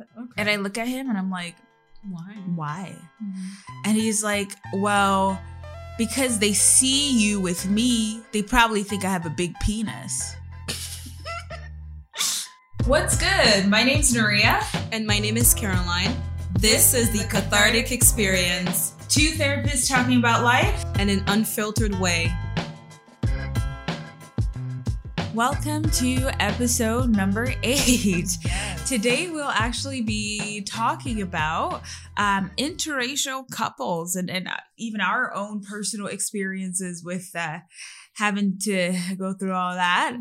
Okay. And I look at him and I'm like, why? why? And he's like, well, because they see you with me, they probably think I have a big penis. What's good? My name's Nereah. And my name is Karoline. This is the Cathartic Experience Two therapists talking about life. in an unfiltered way. Welcome to episode number eight. Today we'll actually be talking about um, interracial couples and, and uh, even our own personal experiences with uh, having to go through all that.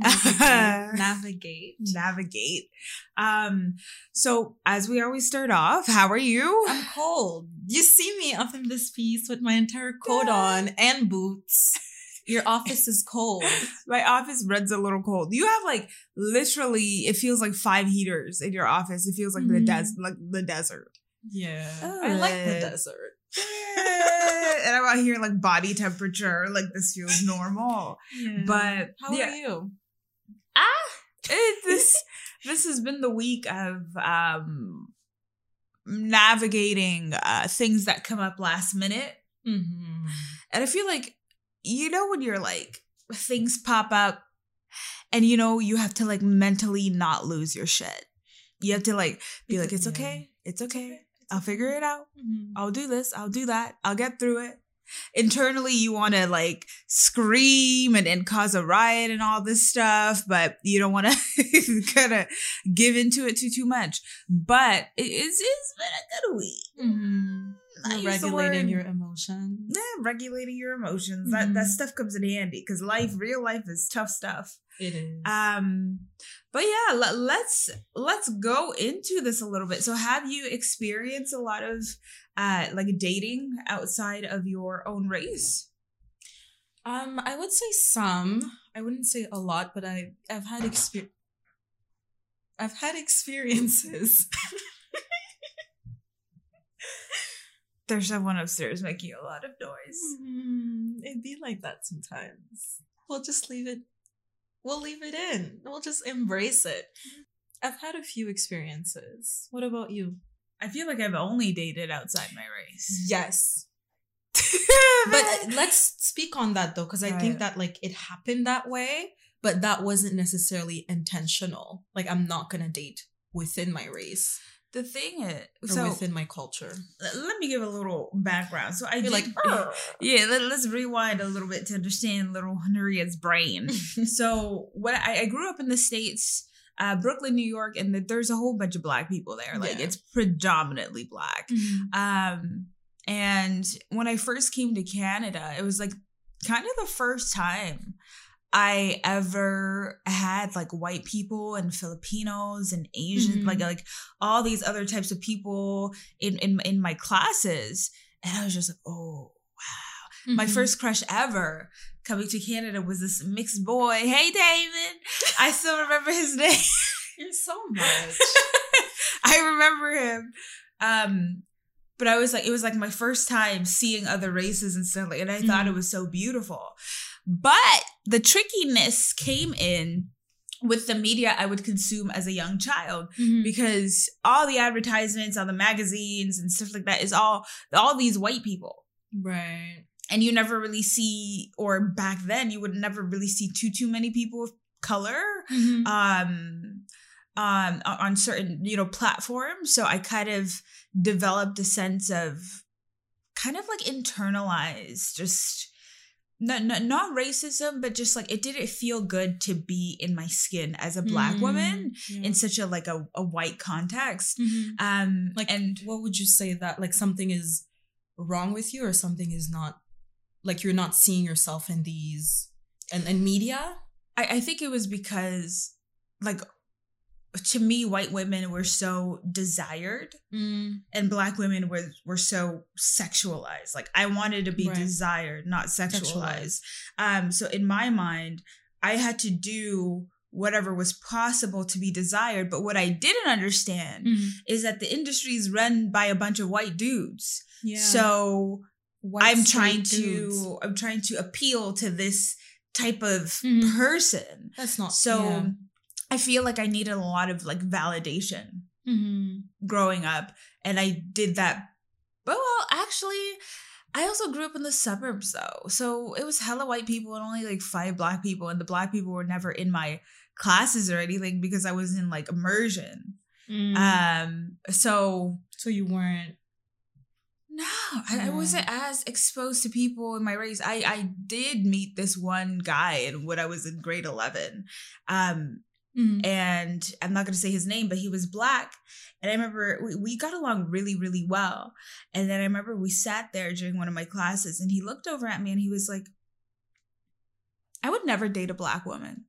Navigate. navigate. Um, so as we always start off, how are you? I'm cold. You see me up in this piece with my entire coat on and boots. Your office is cold. My office runs a little cold. You have like literally, it feels like five heaters in your office. It feels like the Mhm. des- like the desert. Yeah. I like the Ugh. desert. and I'm out here like body temperature, like this feels normal. But how yeah. are you? ah, it, this this has been the week of um navigating uh things that come up last minute. Mm-hmm. And I feel like, you know, when you're like, things pop up and you know, you have to like mentally not lose your shit. You have to like be like, it's okay. It's okay. I'll figure it out. Mm-hmm. I'll do this. I'll do that. I'll get through it. Internally, you want to like scream and, and cause a riot and all this stuff, but you don't want to kind of give into it too too much. But it is it's been a good week. Mm-hmm. I regulating your emotions. yeah, regulating your emotions. That that Mhm. stuff comes in handy because life, real life, is tough stuff. It is. Um, but yeah, let, let's let's go into this a little bit. So, have you experienced a lot of uh like dating outside of your own race? Um, I would say some. I wouldn't say a lot, but I I've had experience. I've had experiences. There's someone upstairs making a lot of noise. Mhm. It'd be like that sometimes. We'll just leave it. We'll leave it in. We'll just embrace it. I've had a few experiences. What about you? I feel like I've only dated outside my race. Yes, but let's speak on that though, because I Right. think that like it happened that way, but that wasn't necessarily intentional. Like I'm not gonna date within my race the thing is, so within my culture. let me give a little background. So I You're did, like, "Arr." yeah. Let, us rewind a little bit to understand little Nereah's brain. so when I, I grew up in the states uh brooklyn new york and th- there's a whole bunch of black people there like Yeah. it's predominantly black um and when i first came to canada it was like kind of the first time i ever had like white people and filipinos and asian Mhm. like like all these other types of people in in, in my classes and i was just like oh wow. my Mhm. first crush ever coming to Canada was this mixed boy. Hey, David. I still remember his name. You're so much. I remember him. Um, but I was like, it was like my first time seeing other races and stuff like, and I thought it Mhm. was so beautiful. But the trickiness came in with the media I would consume as a young child Mhm. because all the advertisements all the magazines and stuff like that is all all these white people Right. and you never really see or back then you would never really see too too many people of color Mhm. um um on certain you know platforms so i kind of developed a sense of kind of like internalized just not, not not racism but just like it didn't feel good to be in my skin as a black Mm, woman yeah. in such a like a, a white context Mhm. um like and what would you say that like something is wrong with you or something is not like you're not seeing yourself in these and in media I, I think it was because like to me white women were so desired and black women were were so sexualized like i wanted to be Right. desired not sexualized Sexualized. um so in my mind i had to do whatever was possible to be desired but what i didn't understand is that the industry is run by a bunch of white dudes yeah so White i'm trying dudes. to i'm trying to appeal to this type of Mhm. person that's not so yeah. I feel like I needed a lot of like validation. Mhm. growing up, and I did that. But well, actually, I also grew up in the suburbs though, so it was hella white people and only like five black people, and the black people were never in my classes or anything because I was in like immersion. Mm. Um, so so you weren't. no, I, I wasn't as exposed to people in my race. I I did meet this one guy in when I was in grade eleven. Um, Mm. and I'm not going to say his name, but he was black. And I remember we, we got along really, really well. And then I remember we sat there during one of my classes and he looked over at me and he was like, I would never date a black woman.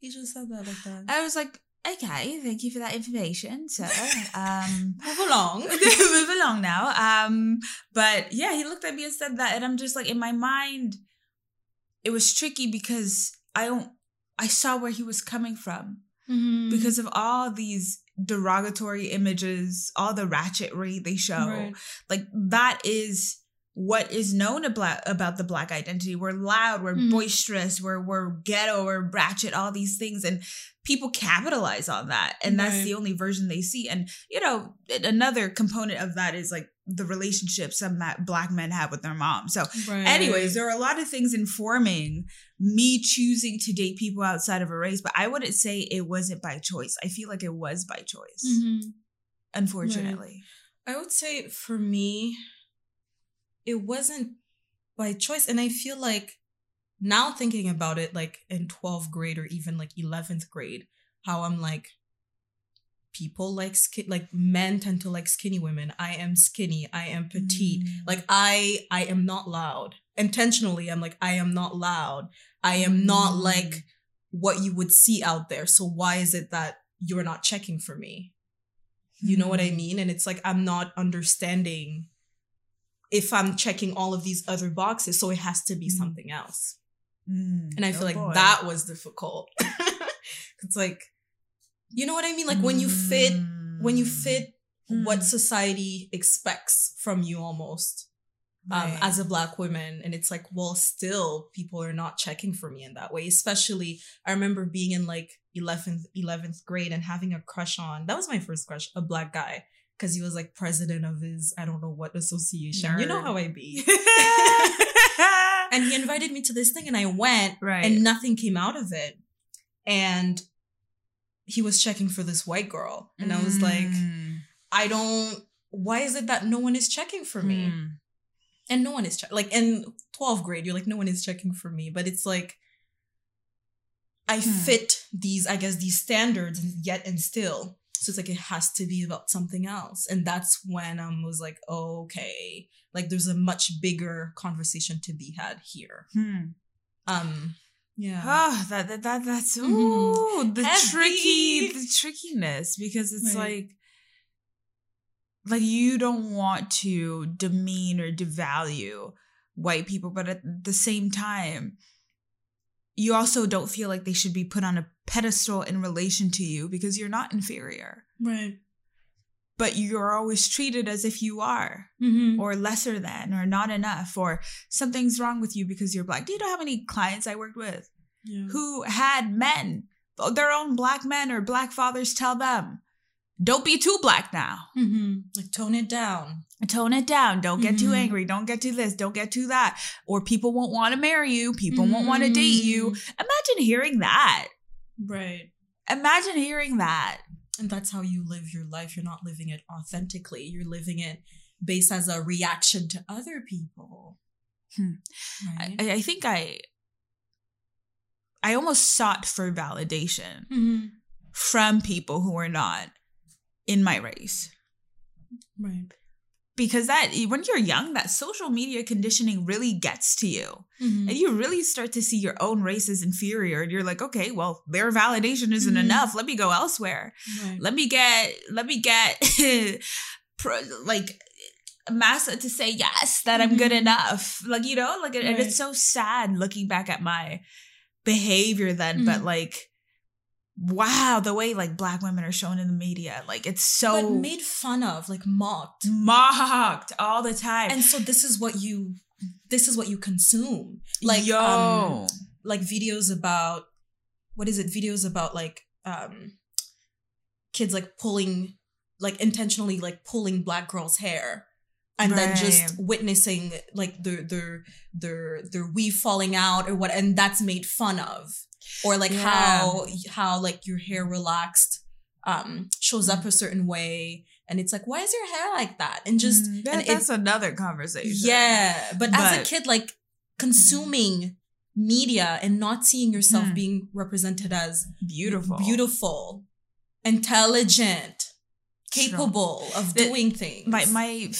He just said that like that. I was like, okay, thank you for that information, So, Um, Move along. move along now. Um, but yeah, he looked at me and said that, and I'm just like, in my mind, it was tricky because I don't, I saw where he was coming from Mhm. because of all these derogatory images, all the ratchetry they show. Right. Like that is what is known about about the black identity. We're loud, we're Mhm. boisterous, we're we're ghetto, we're ratchet, all these things, and people capitalize on that, and that's the only version they see. And you know, another component of that is like the relationships some black men have with their moms. So Right. Anyways, there are a lot of things informing me choosing to date people outside of a race, but I wouldn't say it wasn't by choice. I feel like it was by choice, Mhm. unfortunately. I would say for me, it wasn't by choice. And I feel like now thinking about it, like in 12th grade or even like 11th grade, how I'm like, people like skin, like men tend to like skinny women. I am skinny. I am petite. Mm. Like I, I am not loud. Intentionally, I'm like, I am not loud. I am not Mm. like what you would see out there. So why is it that you're not checking for me? You know what I Mm. mean? And it's like I'm not understanding if I'm checking all of these other boxes, so it has to be Mm. something else. Mm. And I feel Oh, like boy. that was difficult. it's like, you know what I mean? Like when you fit, when you Mm. fit what Mm. society expects from you almost um, Right. as a black woman. And it's like, well, still people are not checking for me in that way. Especially, I remember being in like 11th, 11th grade and having a crush on, that was my first crush, a black guy. Cause he was like president of his, I don't know what association. You know how I be. and he invited me to this thing and I went right. and nothing came out of it. And he was checking for this white girl. And I was like, Mm. I don't, why is it that no one is checking for me? Mm. And no one is checking. Like in 12th grade, you're like, no one is checking for me. But it's like, I Hmm. fit these, I guess, these standards and yet and still. So it's like, it has to be about something else. And that's when I um, was like, oh, okay, like there's a much bigger conversation to be had here. Hmm. Um, yeah. Oh, that that, that that's Mhm. ooh, the Heavy. tricky the trickiness because it's Right. like like you don't want to demean or devalue white people, but at the same time, you also don't feel like they should be put on a pedestal in relation to you because you're not inferior. Right. But you're always treated as if you are, Mm-hmm. or lesser than, or not enough, or something's wrong with you because you're black. Do you know how many clients I worked with? yeah. who had men, their own black men or black fathers tell them, don't be too black now. Mm-hmm. Like tone it down. Tone it down. Don't get too Mhm. angry. Don't get too this. Don't get too that. Or people won't want to marry you. People won't want to date you. Imagine hearing that. Right. Imagine hearing that. And that's how you live your life. You're not living it authentically. You're living it based as a reaction to other people. Hmm. Right. I, I think I, I almost sought for validation mm-hmm. from people who were not in my race. Right. because that when you're young that social media conditioning really gets to you Mm-hmm. and you really start to see your own race as inferior and you're like okay well their validation isn't Mhm. enough let me go elsewhere Right. let me get let me get pro, like massa to say yes that i'm good Mhm. enough like you know like and it's so sad looking back at my behavior then but Mhm. like wow the way like black women are shown in the media like it's so but made fun of, like mocked. mocked all the time And so this is what you this is what you consume. Like yo um, like videos about what is it? Videos about like um kids like pulling like intentionally like pulling black girls' hair and then just witnessing like their their their their weave falling out or what and that's made fun of. Or like Yeah. how how like your hair relaxed um shows up a certain way and it's like why is your hair like that? And just Mm, that- and it- that's another conversation. yeah but, as a kid like consuming media and not seeing yourself Hmm. being represented as beautiful, beautiful intelligent capable of The- doing things. my my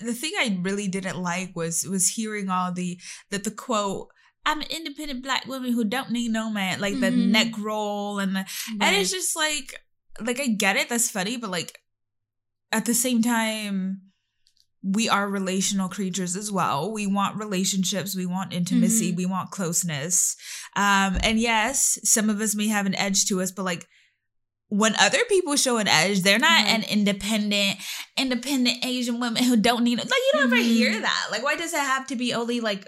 the thing I really didn't like was was hearing all the that the quote I'm an independent black woman who don't need no man like the Mhm. neck roll and the and it's just like like I get it that's funny but like at the same time we are relational creatures as well we want relationships we want intimacy Mhm. we want closeness um and yes some of us may have an edge to us but like when other people show an edge they're not Right. an independent independent asian woman who don't need like you don't ever Mhm. hear that like why does it have to be only like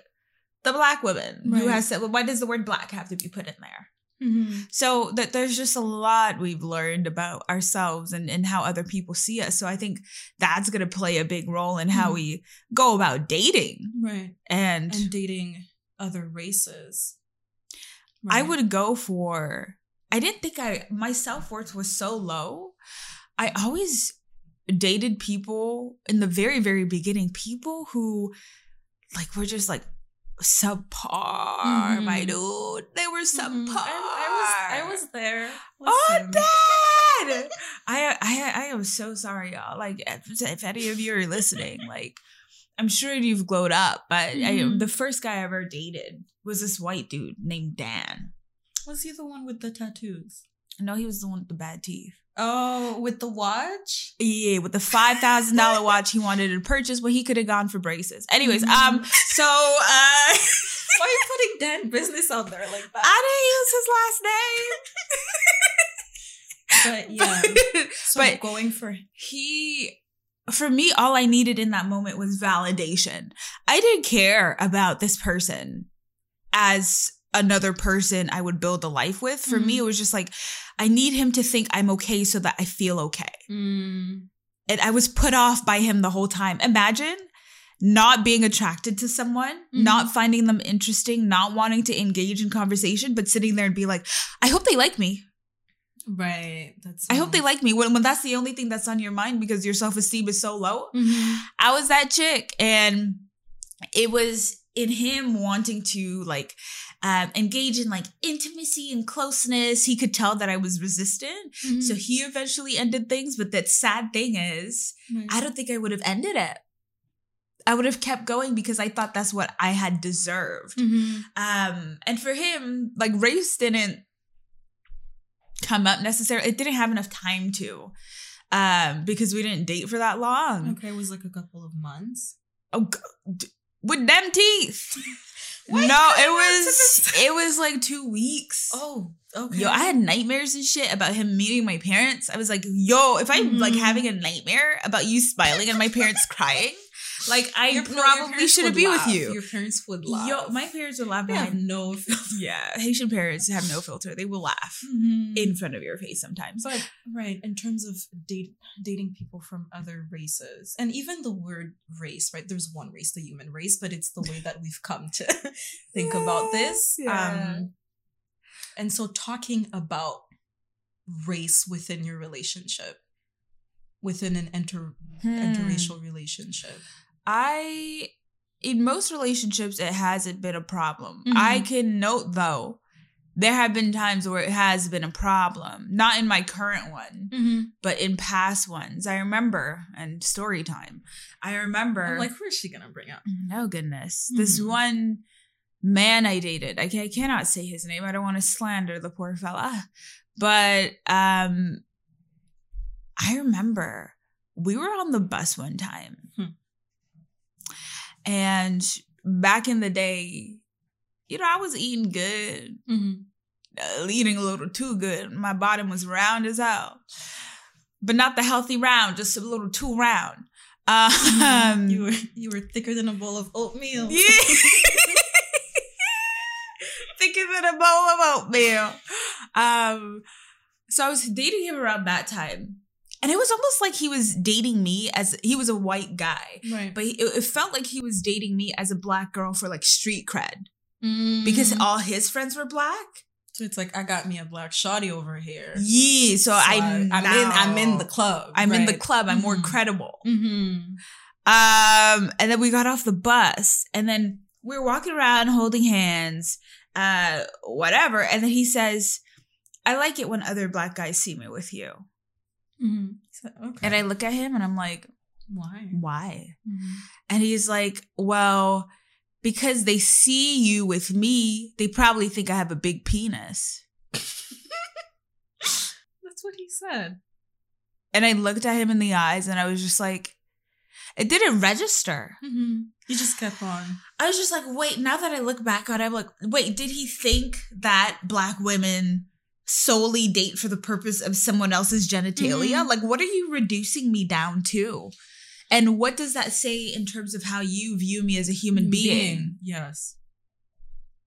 the black woman who Right. has to, why does the word black have to be put in there Mhm. so that there's just a lot we've learned about ourselves and, and how other people see us. So I think that's gonna play a big role in how Mhm. we go about dating. right And, and dating other races I would go for I didn't think I my self worth was so low. I always dated people in the very, very beginning, people who like were just like subpar, my Mhm. dude. They were subpar. Mhm. I, I was I was there Oh, Listen. Dad! I, I I am so sorry, y'all. Like, if, if any of you are listening, like, I'm sure you've glowed up, but I, Mhm. the first guy I ever dated was this white dude named Dan. Was he the one with the tattoos No, he was the one with the bad teeth. oh with the watch Yeah, with the five thousand dollar watch he wanted to purchase, but he could have gone for braces. Anyways, Mhm. um, so uh, why are you putting Dan business out there like that I didn't use his last name. but yeah so but going for he for me all i needed in that moment was validation i didn't care about this person as another person i would build a life with. For me Mhm. it was just like i need him to think i'm okay so that i feel okay. Mm, and i was put off by him the whole time. Imagine not being attracted to someone Mhm. not finding them interesting not wanting to engage in conversation but sitting there and be like i hope they like me. Right. That's i hope they like me. When, when that's the only thing that's on your mind because your self-esteem is so low Mhm. I was that chick, and it was in him wanting to like um, engage in like intimacy and closeness. He could tell that I was resistant, Mhm. so he eventually ended things. But that sad thing is, Right. I don't think I would have ended it. I would have kept going because I thought that's what I had deserved. Mhm. Um, and for him, like race didn't come up necessarily. It didn't have enough time to, um, because we didn't date for that long. okay it was like a couple of months Oh, with them teeth. No, it go back to was it was like two weeks. oh okay Yo, I had nightmares and shit about him meeting my parents. I was like, yo, if I'm like Mhm. having a nightmare about you smiling and my parents crying, like I Your- probably shouldn't be laugh. with you. your parents would laugh Yo, my parents would laugh they have no Yeah, Haitian parents have no filter. They will laugh Mhm. in front of your face sometimes. But right, in terms of date, dating people from other races, and even the word race, right? There's one race, the human race, but it's the way that we've come to think about this. Yeah. Um, and so, talking about race within your relationship, within an inter Hmm. interracial relationship, I in most relationships it hasn't been a problem. Mhm. I can note though there have been times where it has been a problem. Not in my current one, but in past ones. I remember and story time. I remember I'm like, who is she gonna bring up? no goodness. This Mhm. one man I dated. I, I cannot say his name. I don't want to slander the poor fella. But um I remember we were on the bus one time. Hmm. And back in the day, you know, I was eating good, uh, eating a little too good. My bottom was round as hell. But not the healthy round, just a little too round. Um, you were you were thicker than a bowl of oatmeal. yeah. Thicker than a bowl of oatmeal. Um, so I was dating him around that time. And it was almost like he was dating me as he was a white guy, Right. but he, it, felt like he was dating me as a black girl for like street cred Mm. because all his friends were black. so it's like I got me a black shotty over here. Yeah, so, I I'm in I'm in the club. I'm in the club. I'm more Mhm. credible. Mm-hmm. Um, and then we got off the bus, and then we were walking around holding hands, uh, whatever. And then he says, "I like it when other black guys see me with you." Mm-hmm. So, okay. And I look at him, and I'm like, why? "Why?" Mhm. And he's like, "Well." Because they see you with me, they probably think I have a big penis. That's what he said. And I looked at him in the eyes and I was just like, it didn't register. Mm-hmm. He just kept on. I was just like, wait, now that I look back on it, I'm like, wait, did he think that black women solely date for the purpose of someone else's genitalia? Mhm. Like, what are you reducing me down to? And what does that say in terms of how you view me as a human being? Yes.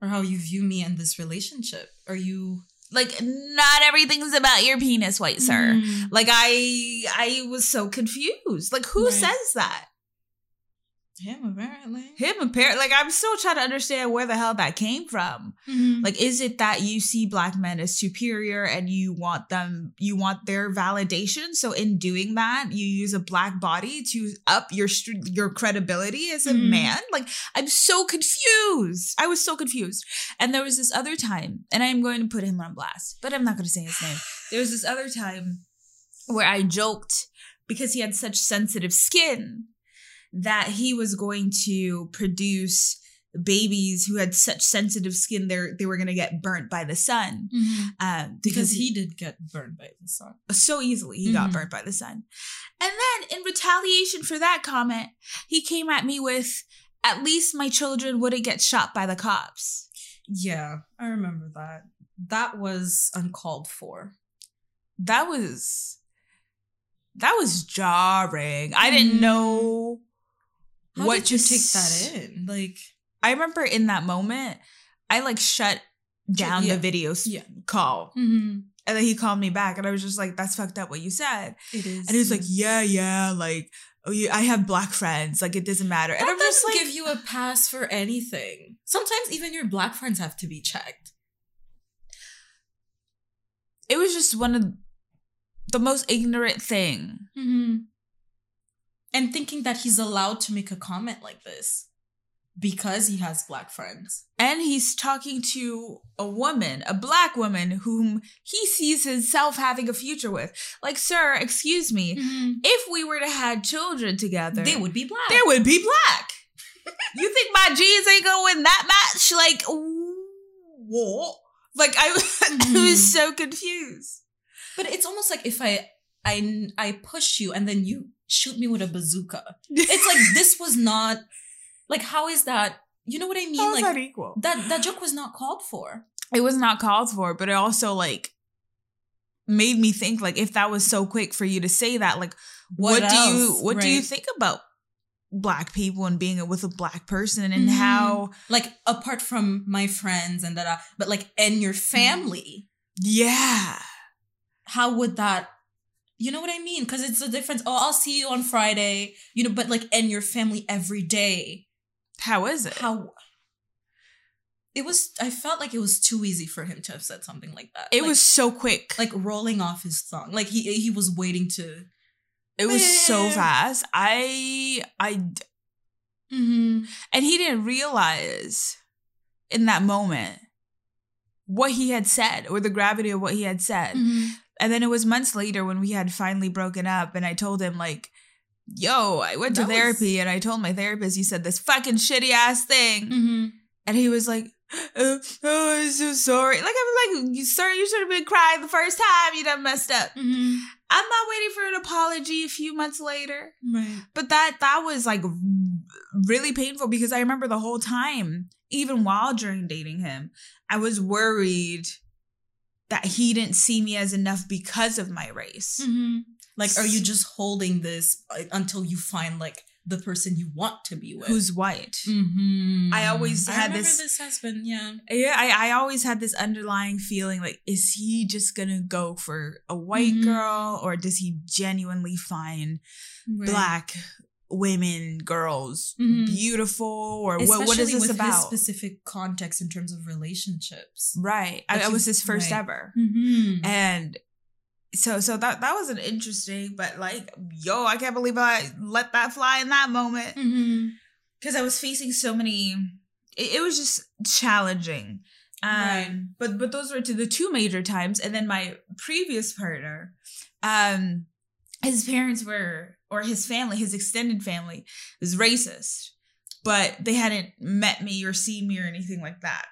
Or how you view me in this relationship. Are you Like, not everything's about your penis, white sir. Mhm. Like, I I was so confused. Like, who Right. says that? Him apparently? Him apparently. Like, I'm still trying to understand where the hell that came from. Mhm. Like, is it that you see black men as superior and you want them, you want their validation? So, in doing that, you use a black body to up your your credibility as a Mhm. man? Like, I'm so confused. I was so confused. And there was this other time, and I'm going to put him on blast, but I'm not going to say his name. There was this other time where I joked because he had such sensitive skin that he was going to produce babies who had such sensitive skin they they were going to get burnt by the sun Mhm. um, because he did get burned by the sun. so easily he got Mhm. burnt by the sun and then in retaliation for that comment he came at me with at least my children wouldn't get shot by the cops Yeah, I remember that. That was uncalled for. that was that was jarring i didn't Mhm. know How what did you take that in? Like, I remember in that moment, I like shut down yeah. the video Yeah. call. mm-hmm. And then he called me back and I was just like, that's fucked up what you said. it is. And he was like, yeah, yeah, like, oh, yeah, I have black friends. Like, it doesn't matter. And that I'm just doesn't like, give you a pass for anything. Sometimes even your black friends have to be checked. it was just one of the most ignorant thing. Mm-hmm. And thinking that he's allowed to make a comment like this because he has black friends. And he's talking to a woman, a black woman, whom he sees himself having a future with. Like, sir, excuse me, mm-hmm. if we were to have children together, They would be black. they would be black. you think my genes ain't going that match? Like, what? Like, I, I was mm-hmm. so confused. But it's almost like if I I I push you and then you shoot me with a bazooka. It's like this was not like how is that? You know what I mean? How is like that equal? that that joke was not called for. It was not called for, but it also like made me think like if that was so quick for you to say that, like what, What do you what do you think about black people and being with a black person and Mhm. how Like apart from my friends and that, but like and your family, yeah how would that? You know what I mean? Because it's the difference. Oh, I'll see you on Friday. You know, but like and your family every day. how is it How? It was. I felt like it was too easy for him to have said something like that. it Like- was so quick like rolling off his tongue. Like he he was waiting to. it was so fast i i Mm-hmm. and he didn't realize in that moment what he had said or the gravity of what he had said Mm-hmm. And then it was months later when we had finally broken up, and I told him, like, yo, I went to That was- therapy and I told my therapist, you said this fucking shitty ass thing. Mm-hmm. And he was like, oh, oh, I'm so sorry. Like, I'm like, you, sir, you should have been crying the first time you done messed up. Mm-hmm. I'm not waiting for an apology a few months later. Right. But that that was like really painful because I remember the whole time, even while during dating him, I was worried that he didn't see me as enough because of my race. Mm-hmm. Like, are you just holding this until you find like the person you want to be with. who's white. Mhm. I always I had remember this- this been yeah. Yeah, I, I always had this underlying feeling like, is he just gonna go for a white Mhm. girl or does he genuinely find Right. black women, girls Mhm. beautiful or what, what is this about? specific context in terms of relationships. right. I, was his first right. ever. Mm-hmm. And so so that that was an interesting, but like, yo, I can't believe I let that fly in that moment. Mm-hmm. because I was facing so many. It, it was just challenging. Um, Right. But but those were to the two major times, and then my previous partner, um, his parents were or his family, his extended family, was racist, but they hadn't met me or seen me or anything like that.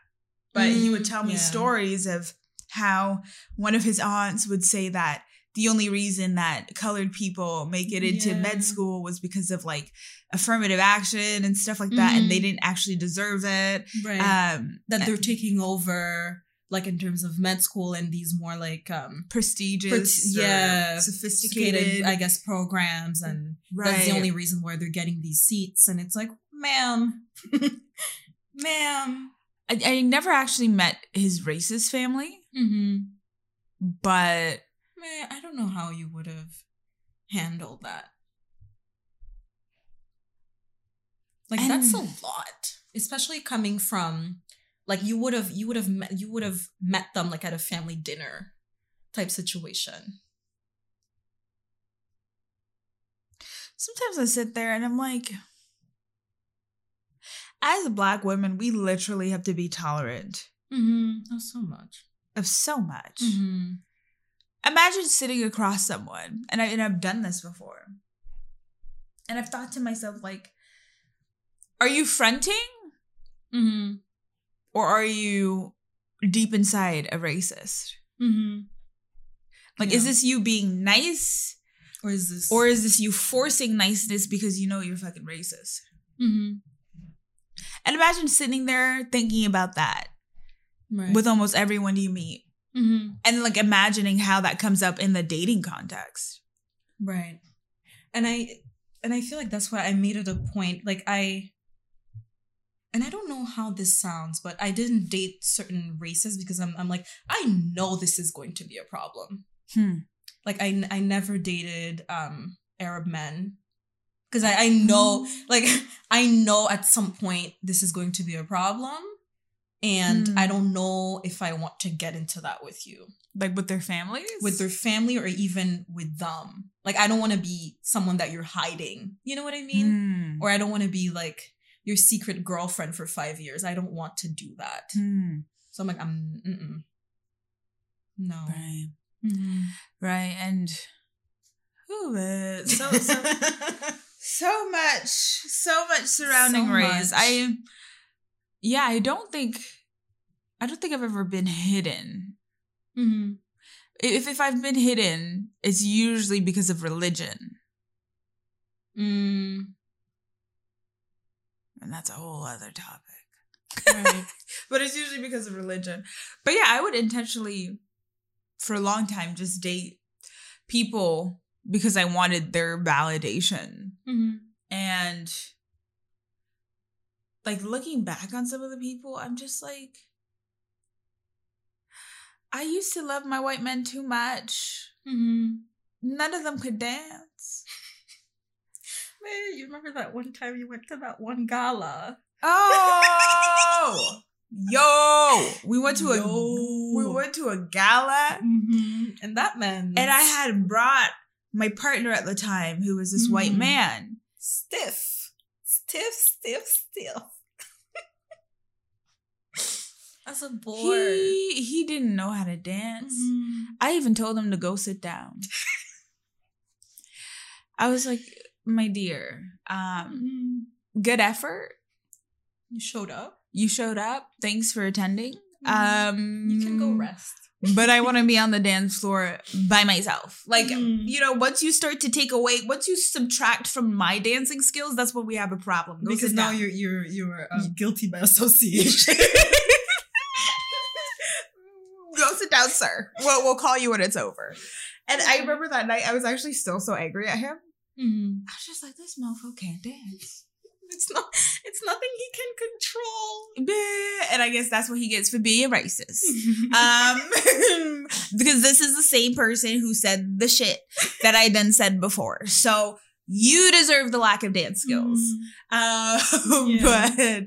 But he would Mm, tell me yeah. stories of how one of his aunts would say that the only reason that colored people make it into Yeah. med school was because of like affirmative action and stuff like that and they Mhm. didn't actually deserve it Right. um that they're taking over like in terms of med school and these more like um prestigious Pret- yeah, sophisticated i guess programs and right that's the only reason why they're getting these seats and it's like ma'am ma'am. I, I never actually met his racist family. Mm-hmm. but Man, i don't know how you would have handled that. Like that's a lot especially coming from like you would have you would have met you would have met them like at a family dinner type situation sometimes i sit there and i'm like as black women we literally have to be tolerant mm-hmm. not so much of so much mm-hmm. imagine sitting across someone and, I, and i've done this before and i've thought to myself like are you fronting Mm-hmm. Or are you deep inside a racist Mm-hmm. like is this you being nice or is this or is this you forcing niceness because you know you're fucking racist mm-hmm. and imagine sitting there thinking about that right with almost everyone you meet mm-hmm. and like imagining how that comes up in the dating context Right. And I and I feel like that's why I made it a point like I and I don't know how this sounds, but I didn't date certain races because I'm I'm like I know this is going to be a problem. hmm. Like I I never dated um Arab men because I I know like I know at some point this is going to be a problem and Hmm. I don't know if I want to get into that with you like with their families with their family or even with them. Like I don't want to be someone that you're hiding. You know what I mean? Hmm. Or I don't want to be like your secret girlfriend for five years. I don't want to do that. Hmm. So I'm like, I'm mm-mm. no. right Mhm. right and whew, uh, so so so much so much surrounding So race much. i yeah i don't think i don't think i've ever been hidden Mhm. if if i've been hidden it's usually because of religion Mm, that's a whole other topic right. but it's usually because of religion but yeah i would intentionally for a long time just date people because i wanted their validation Mhm. And like looking back on some of the people, I'm just like, I used to love my white men too much. Mhm. None of them could dance. Man, you remember that one time you went to that one gala? Oh, yo, we went to a we went to a gala, Mhm. And that man, and I had brought my partner at the time, who was this white Mhm. man. stiff, stiff, stiff, stiff. As a boy. He he didn't know how to dance. Mhm. I even told him to go sit down. I was like, my dear, um, Mhm. good effort. You showed up. You showed up. Thanks for attending. Mhm. Um, You can go rest. But I want to be on the dance floor by myself. Like, Mhm. you know, once you start to take away, once you subtract from my dancing skills, that's when we have a problem. Go because now down. you're you're you're um, guilty by association. go sit down, sir. We'll, we'll call you when it's over. And I remember that night, I was actually still so angry at him. Mm-hmm. I was just like, this mofo can't dance. It's not. It's nothing he can control. And I guess that's what he gets for being racist. Um, because this is the same person who said the shit that I done said before. So you deserve the lack of dance skills. Um, Yeah. but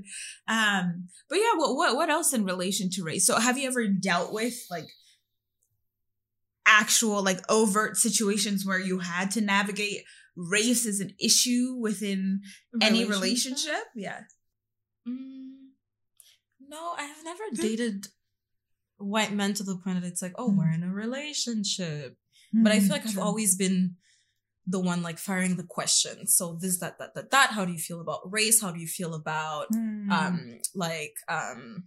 um, but yeah, what what what else in relation to race? So have you ever dealt with like actual like overt situations where you had to navigate race is an issue within any relationship? Yeah. Mm, no, I have never dated white men to the point that it's like, oh, Mm. we're in a relationship. But I feel like I've always been the one like firing the questions. So this, that, that, that, that. How do you feel about race? How do you feel about Mm. um like um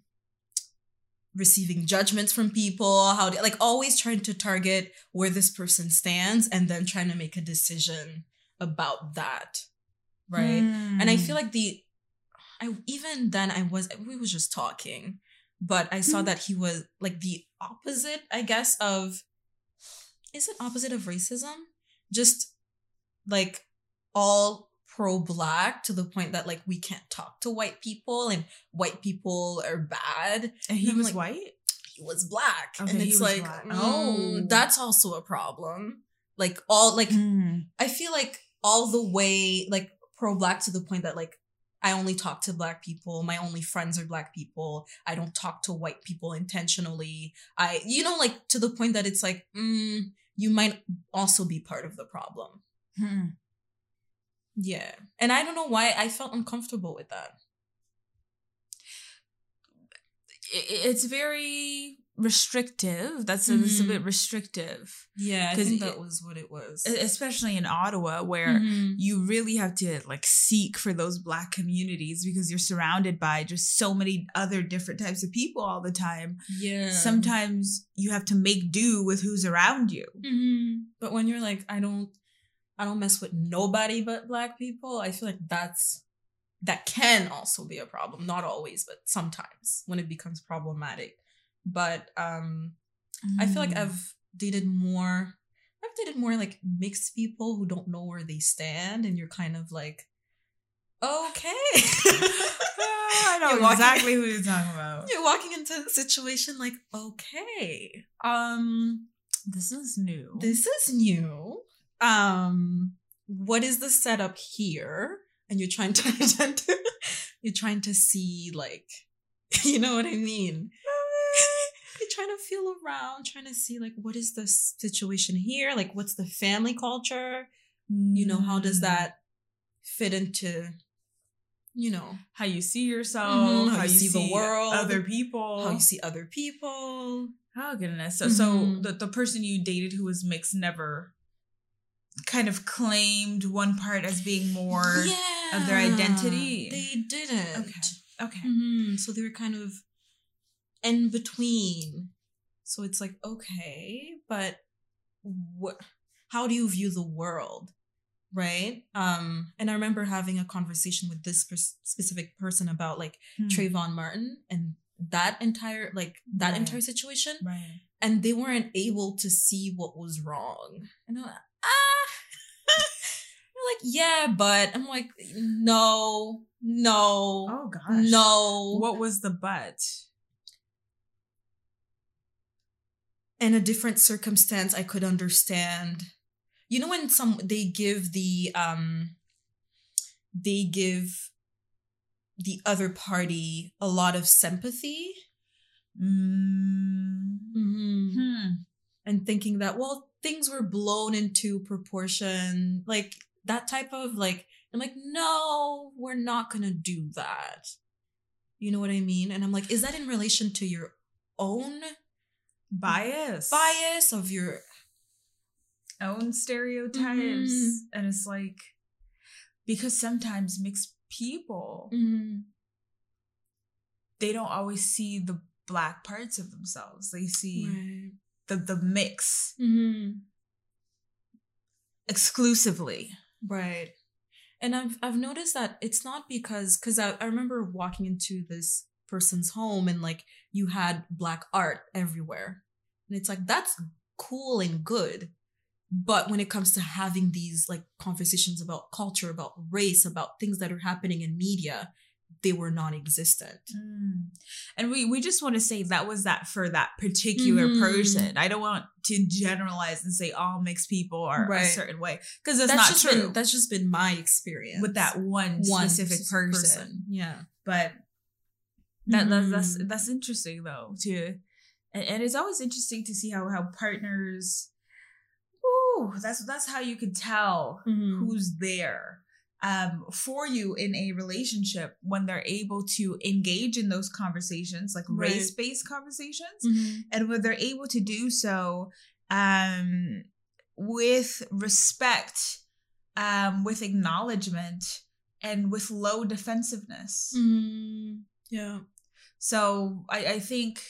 receiving judgments from people? How do like always trying to target where this person stands and then trying to make a decision about that. Right. And I feel Mm. like the I even then I was we was just talking, but I saw Mhm. that he was like the opposite, I guess, of is it opposite of racism? Just like all pro black to the point that like we can't talk to white people and white people are bad. and he I'm was like, white. He was black. Okay, and it's like black. oh Oh. that's also a problem. Like all like Mm. I feel like all the way like pro black to the point that like I only talk to black people. My only friends are black people. I don't talk to white people intentionally. I you know like to the point that it's like mm, you might also be part of the problem. Mm. Yeah. And I don't know why I felt uncomfortable with that. It's very restrictive. That's a, that's a bit restrictive, Yeah, I 'Cause think that was what it was. especially in Ottawa, where Mhm. you really have to like seek for those black communities because you're surrounded by just so many other different types of people all the time. Yeah. Sometimes you have to make do with who's around you. Mhm. But when you're like, I don't, I don't mess with nobody but black people. I feel like that's that can also be a problem. Not always, but sometimes when it becomes problematic. But um, I feel like Mm. I've dated more. I've dated more like mixed people who don't know where they stand, and you're kind of like, okay. I know You're walking- exactly who you're talking about. You're walking into a situation like, okay, um, This is new. this is new. Um, what is the setup here? And you're trying to you're trying to see like, you know what I mean? Trying to feel around, trying to see like what is the situation here? Like what's the family culture? You know, how does Mm. that fit into, you know, how you see yourself, Mhm, how, you see, the world, other people, how you see other people? Oh goodness! So, so Mhm. the the person you dated who was mixed never kind of claimed one part as being more. of their identity. They didn't. Okay. Okay. hmm So they were kind of in between. So it's like, okay, but what? How do you view the world? Right. Um, and I remember having a conversation with this pers- specific person about like Hmm. Trayvon Martin and that entire like that Right. entire situation, Right. and they weren't able to see what was wrong. And I'm like, ah. They're like, yeah, but I'm like, no, no, Oh gosh. no. What was the but? In a different circumstance i could understand you know when some they give the um they give the other party a lot of sympathy Mm. mm-hmm. Hmm. and thinking that well things were blown into proportion like that type of like i'm like no we're not gonna do that you know what i mean and i'm like is that in relation to your own Bias. bias of your Own stereotypes, Mhm. and it's like because sometimes mixed people Mm-hmm. they don't always see the black parts of themselves. They see right. the the mix mm-hmm. exclusively. Right. And I've I've noticed that it's not because because I, I remember walking into this person's home and like you had black art everywhere. And it's like that's cool and good. but when it comes to having these like conversations about culture about race about things that are happening in media they were non-existent Mm. And we we just want to say that was that for that particular Mhm. person. I don't want to generalize and say all mixed people are a certain way because that's, that's not just true been that's just been my experience with that one, one specific s- person. yeah But that, that that's Mhm. that's interesting though too, and, and it's always interesting to see how how partners. Ooh, that's that's how you can tell Mhm. who's there um, for you in a relationship when they're able to engage in those conversations, like Right. race based conversations, Mhm. and when they're able to do so um, with respect, um, with acknowledgement, and with low defensiveness. Mhm. yeah So I, I think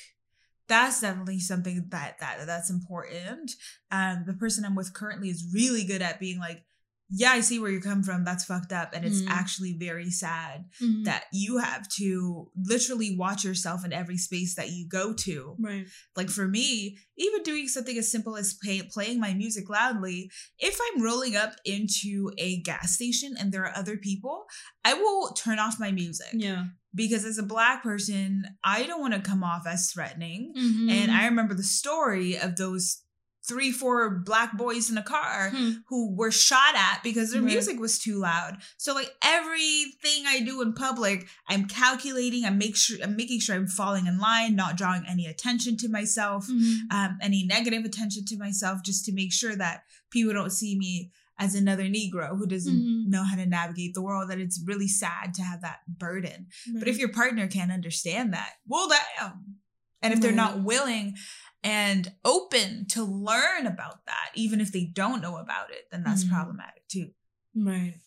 that's definitely something that that that's important. Um, the person I'm with currently is really good at being like, yeah, I see where you come from. That's fucked up, and it's Mhm. actually very sad Mhm. that you have to literally watch yourself in every space that you go to. right Like for me, even doing something as simple as play, playing my music loudly, if I'm rolling up into a gas station and there are other people, I will turn off my music yeah because as a black person, I don't want to come off as threatening. Mm-hmm. And I remember the story of those three, four black boys in a car Hmm. who were shot at because their Right. music was too loud. So like everything I do in public, I'm calculating, I'm make sure I'm making sure I'm falling in line, not drawing any attention to myself, Mhm. um, any negative attention to myself, just to make sure that people don't see me as another Negro who doesn't Mhm. know how to navigate the world. That it's really sad to have that burden. But if your partner can't understand that, well, damn. And if they're not willing and open to learn about that, even if they don't know about it, then that's Mhm. problematic too. Right.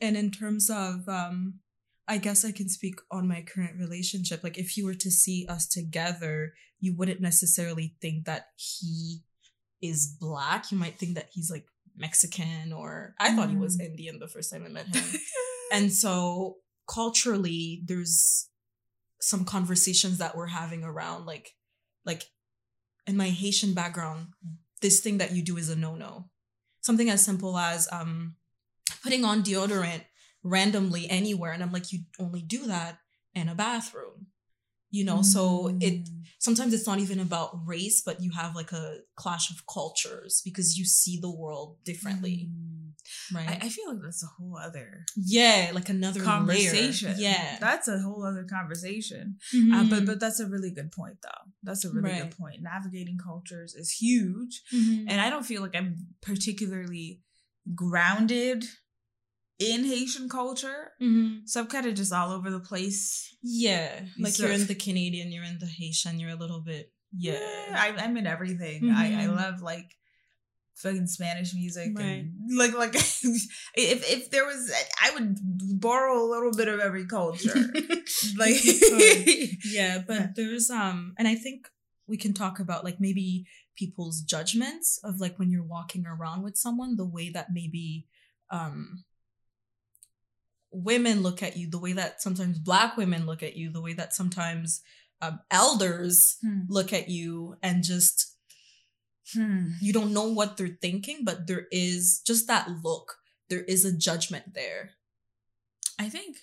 And in terms of um I guess I can speak on my current relationship. Like if you were to see us together, you wouldn't necessarily think that he is black. You might think that he's like Mexican or I thought he was Mm. Indian the first time I met him. and so culturally there's some conversations that we're having around like like in my Haitian background, this thing that you do is a no-no. Something as simple as um putting on deodorant randomly anywhere and I'm like you only do that in a bathroom. You know, so it Mm. sometimes it's not even about race, but you have like a clash of cultures because you see the world differently, Mm. right? I, I feel like that's a whole other yeah, like another layer. conversation. Yeah, That's a whole other conversation. Uh, Mhm. but but that's a really good point though. That's a really Right. good point. Navigating cultures is huge. Mhm. and I don't feel like I'm particularly grounded in Haitian culture. Mhm. So I'm kind of just all over the place. yeah, like you're in the Canadian, you're in the Haitian, you're a little bit yeah. I, I'm in everything. I, I Mhm. love like fucking Spanish music Right. and like like if if there was I would borrow a little bit of every culture. like yeah, but Yeah. there's um and I think we can talk about like maybe people's judgments of like when you're walking around with someone, the way that maybe um women look at you, the way that sometimes black women look at you, the way that sometimes um, elders Hmm. look at you and just Hmm. you don't know what they're thinking, but there is just that look. There is a judgment there. I think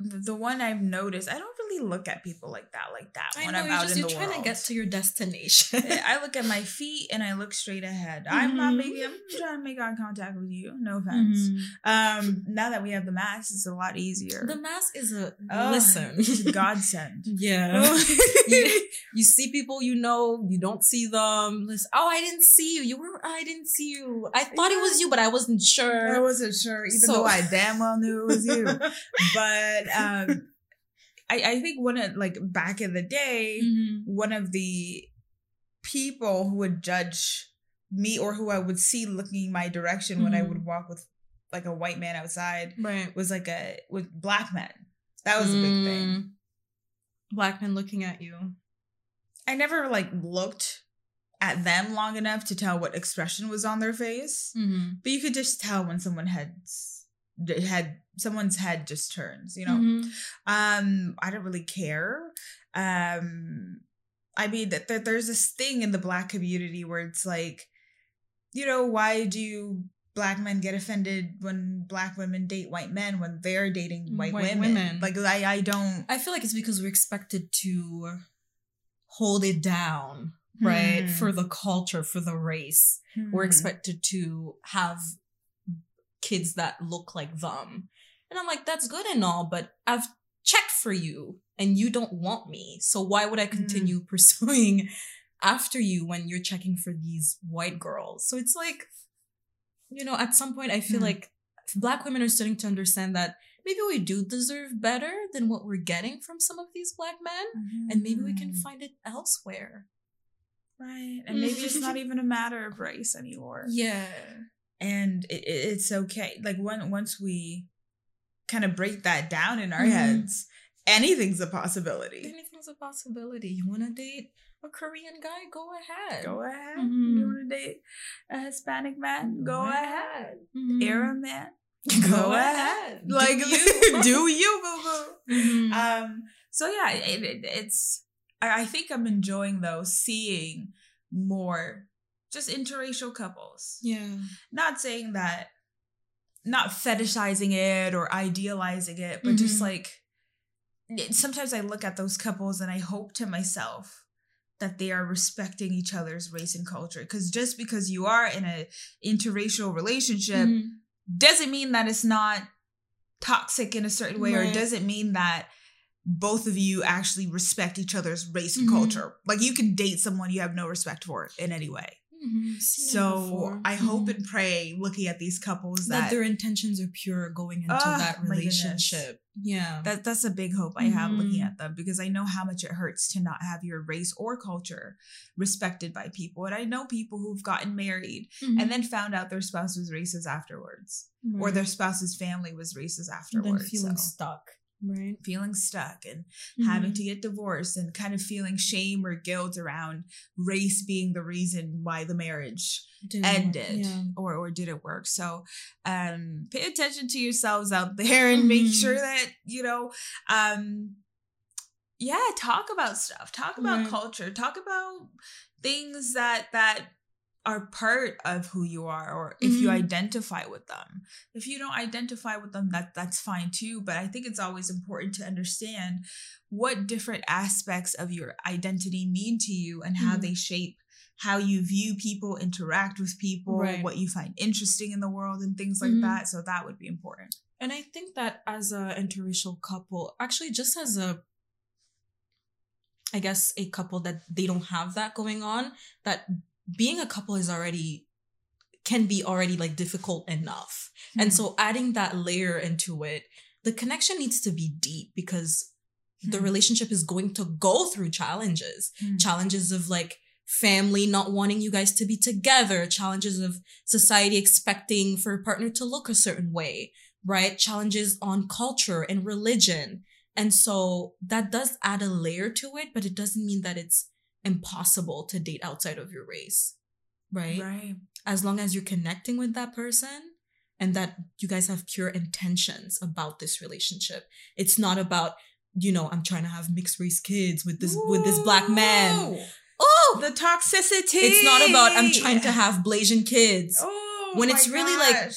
the, one I've noticed, I don't really look at people like that, like that when I'm out in the world, you're trying to get to your destination. I look at my feet and I look straight ahead. I'm not making. I'm trying to make eye contact with you. No offense. Mhm. Um, now that we have the mask, it's a lot easier. The mask is a Oh, listen. godsend. yeah. you, you see people you know, you don't see them. Listen, oh, I didn't see you. You were I didn't see you. I thought it was you, but I wasn't sure. I wasn't sure, even So- though I damn well knew it was you. but um, I, I think one of like back in the day, Mhm. one of the people who would judge me or who I would see looking my direction when I Mhm. would walk with like a white man outside Right. was like a with black men. That was a big thing. Mm. Black men looking at you. I never like looked at them long enough to tell what expression was on their face, Mm-hmm. but you could just tell when someone had had someone's head just turns, you know. Mhm. Um, I don't really care. Um, I mean that there, there's this thing in the black community where it's like you know, why do black men get offended when black women date white men when they're dating white, White women? women. Like I, I don't. I feel like it's because we're expected to hold it down, right? Hmm. For the culture, for the race. We're Hmm. expected to have kids that look like them. And I'm like, that's good and all, but I've checked for you and you don't want me. So why would I continue pursuing after you when you're checking for these white girls? So it's like, you know, at some point I feel Hmm. like black women are starting to understand that maybe we do deserve better than what we're getting from some of these black men. And maybe we can Hmm. find it elsewhere. right, and maybe it's not even a matter of race anymore. Yeah. And it, it- it's okay. Like when once we kind of break that down in our Mhm. heads, anything's a possibility. Anything's a possibility. You want to date a Korean guy? Go ahead. Go ahead. Mhm. You want to date a Hispanic man? Go, ahead. Mhm. Arab man? Go ahead. Do Like you. do you, boo boo? Mhm. Um. So yeah, it, it, it's. I, I think I'm enjoying though seeing more just interracial couples. yeah. Not saying that, not fetishizing it or idealizing it, but just Mhm. like sometimes I look at those couples and I hope to myself that they are respecting each other's race and culture. Because just because you are in an interracial relationship Mhm. doesn't mean that it's not toxic in a certain way or doesn't mean that both of you actually respect each other's race and Mhm. culture. Like you can date someone you have no respect for in any way. Mhm. So. I hope Mhm. and pray looking at these couples that, that, their intentions are pure going into Ah, that relationship. Yeah. that that's a big hope I have looking Mhm. at them because I know how much it hurts to not have your race or culture respected by people. And I know people who've gotten married and then found out their spouse was racist afterwards. or their spouse's family was racist And afterwards. then feeling so. stuck. Right. feeling stuck and having Mhm. to get divorced and kind of feeling shame or guilt around race being the reason why the marriage Didn't ended Yeah. or or didn't work. So um pay attention to yourselves out there and make Mhm. sure that, you know, um yeah, talk about stuff. Talk about Right. culture. Talk about things that that are part of who you are or if you Mhm. identify with them if you don't identify with them that that's fine too but i think it's always important to understand what different aspects of your identity mean to you and how Mhm. they shape how you view people interact with people Right. what you find interesting in the world and things like Mhm. that so that would be important And I think that as a interracial couple, actually just as a I guess a couple that they don't have that going on, that being a couple is already can be already like difficult enough. Hmm. And so adding that layer into it, the connection needs to be deep because the Hmm. relationship is going to go through challenges. Hmm. Challenges of like family not wanting you guys to be together, challenges of society expecting for a partner to look a certain way, right? Challenges on culture and religion. And so that does add a layer to it, but it doesn't mean that it's impossible to date outside of your race, right? right As long as you're connecting with that person and that you guys have pure intentions about this relationship. It's not about, you know, I'm trying to have mixed race kids with this with this black man. Oh, the toxicity it's not about I'm trying to have Blasian kids. oh when it's really like-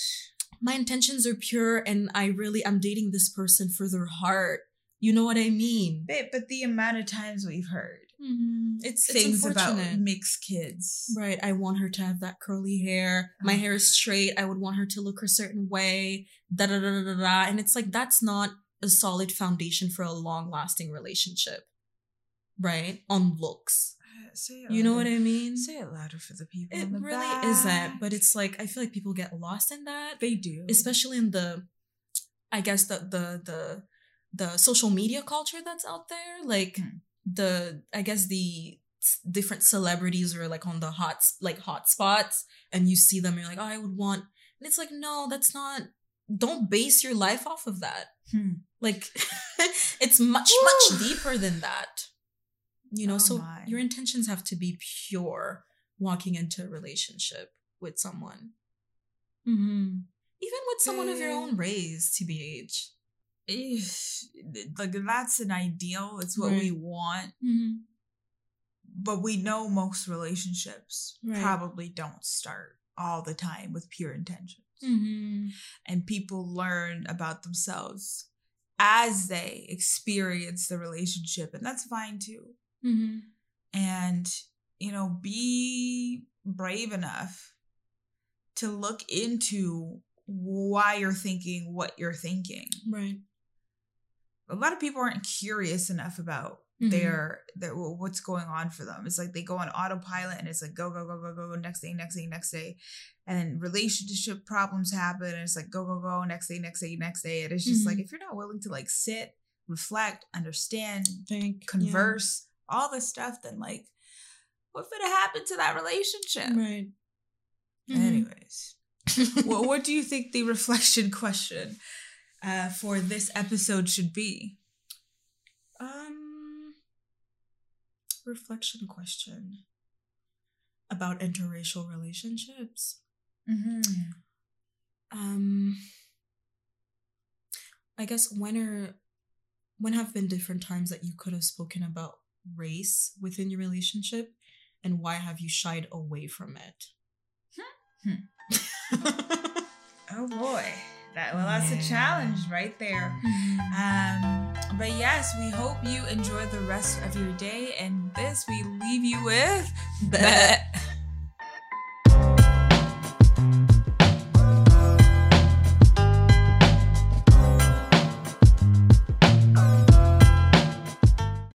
My intentions are pure and I really I'm dating this person for their heart. You know what I mean? Babe, but the amount of times we've heard It's, it's things about unfortunate. mixed kids. Right. I want her to have that curly hair. My Oh. hair is straight. I would want her to look a certain way. Da da da da da. And it's like that's not a solid foundation for a long lasting relationship. Right? On looks. Uh, You know what. I mean? Say it louder for the people. It in the really back. isn't. But it's like I feel like people get lost in that. they do, Especially in the I guess the the the the social media culture that's out there. Like Hmm. The I guess the different celebrities are like on the hot like hot spots and you see them you're like oh i would want and it's like no that's not don't base your life off of that Hmm. like it's much Woo. much deeper than that you know Oh so my. your intentions have to be pure walking into a relationship with someone mm-hmm. even with someone of your own race tbh like that's an ideal. It's what we want, mm-hmm. but we know most relationships Right. probably don't start all the time with pure intentions. Mm-hmm. And people learn about themselves as they experience the relationship. And that's fine too. Mm-hmm. And, you know, be brave enough to look into why you're thinking what you're thinking. Right. A lot of people aren't curious enough about Mhm. their their what's going on for them. It's like they go on autopilot and it's like go go go go go next day next day next day, and relationship problems happen and it's like go go go next day next day next day. And it's just like Mhm. if you're not willing to like sit, reflect, understand, Think. yeah. converse, all this stuff, then like what's gonna happen to that relationship? Right. Mhm. Anyways, what what do you think the reflection question uh, for this episode should be? Um, reflection question about interracial relationships. Mm-hmm. Um, I guess when are when have been different times that you could have spoken about race within your relationship, and why have you shied away from it? Oh boy. That well that's Yeah. a challenge right there. Um but yes, we hope you enjoy the rest of your day and this we leave you with.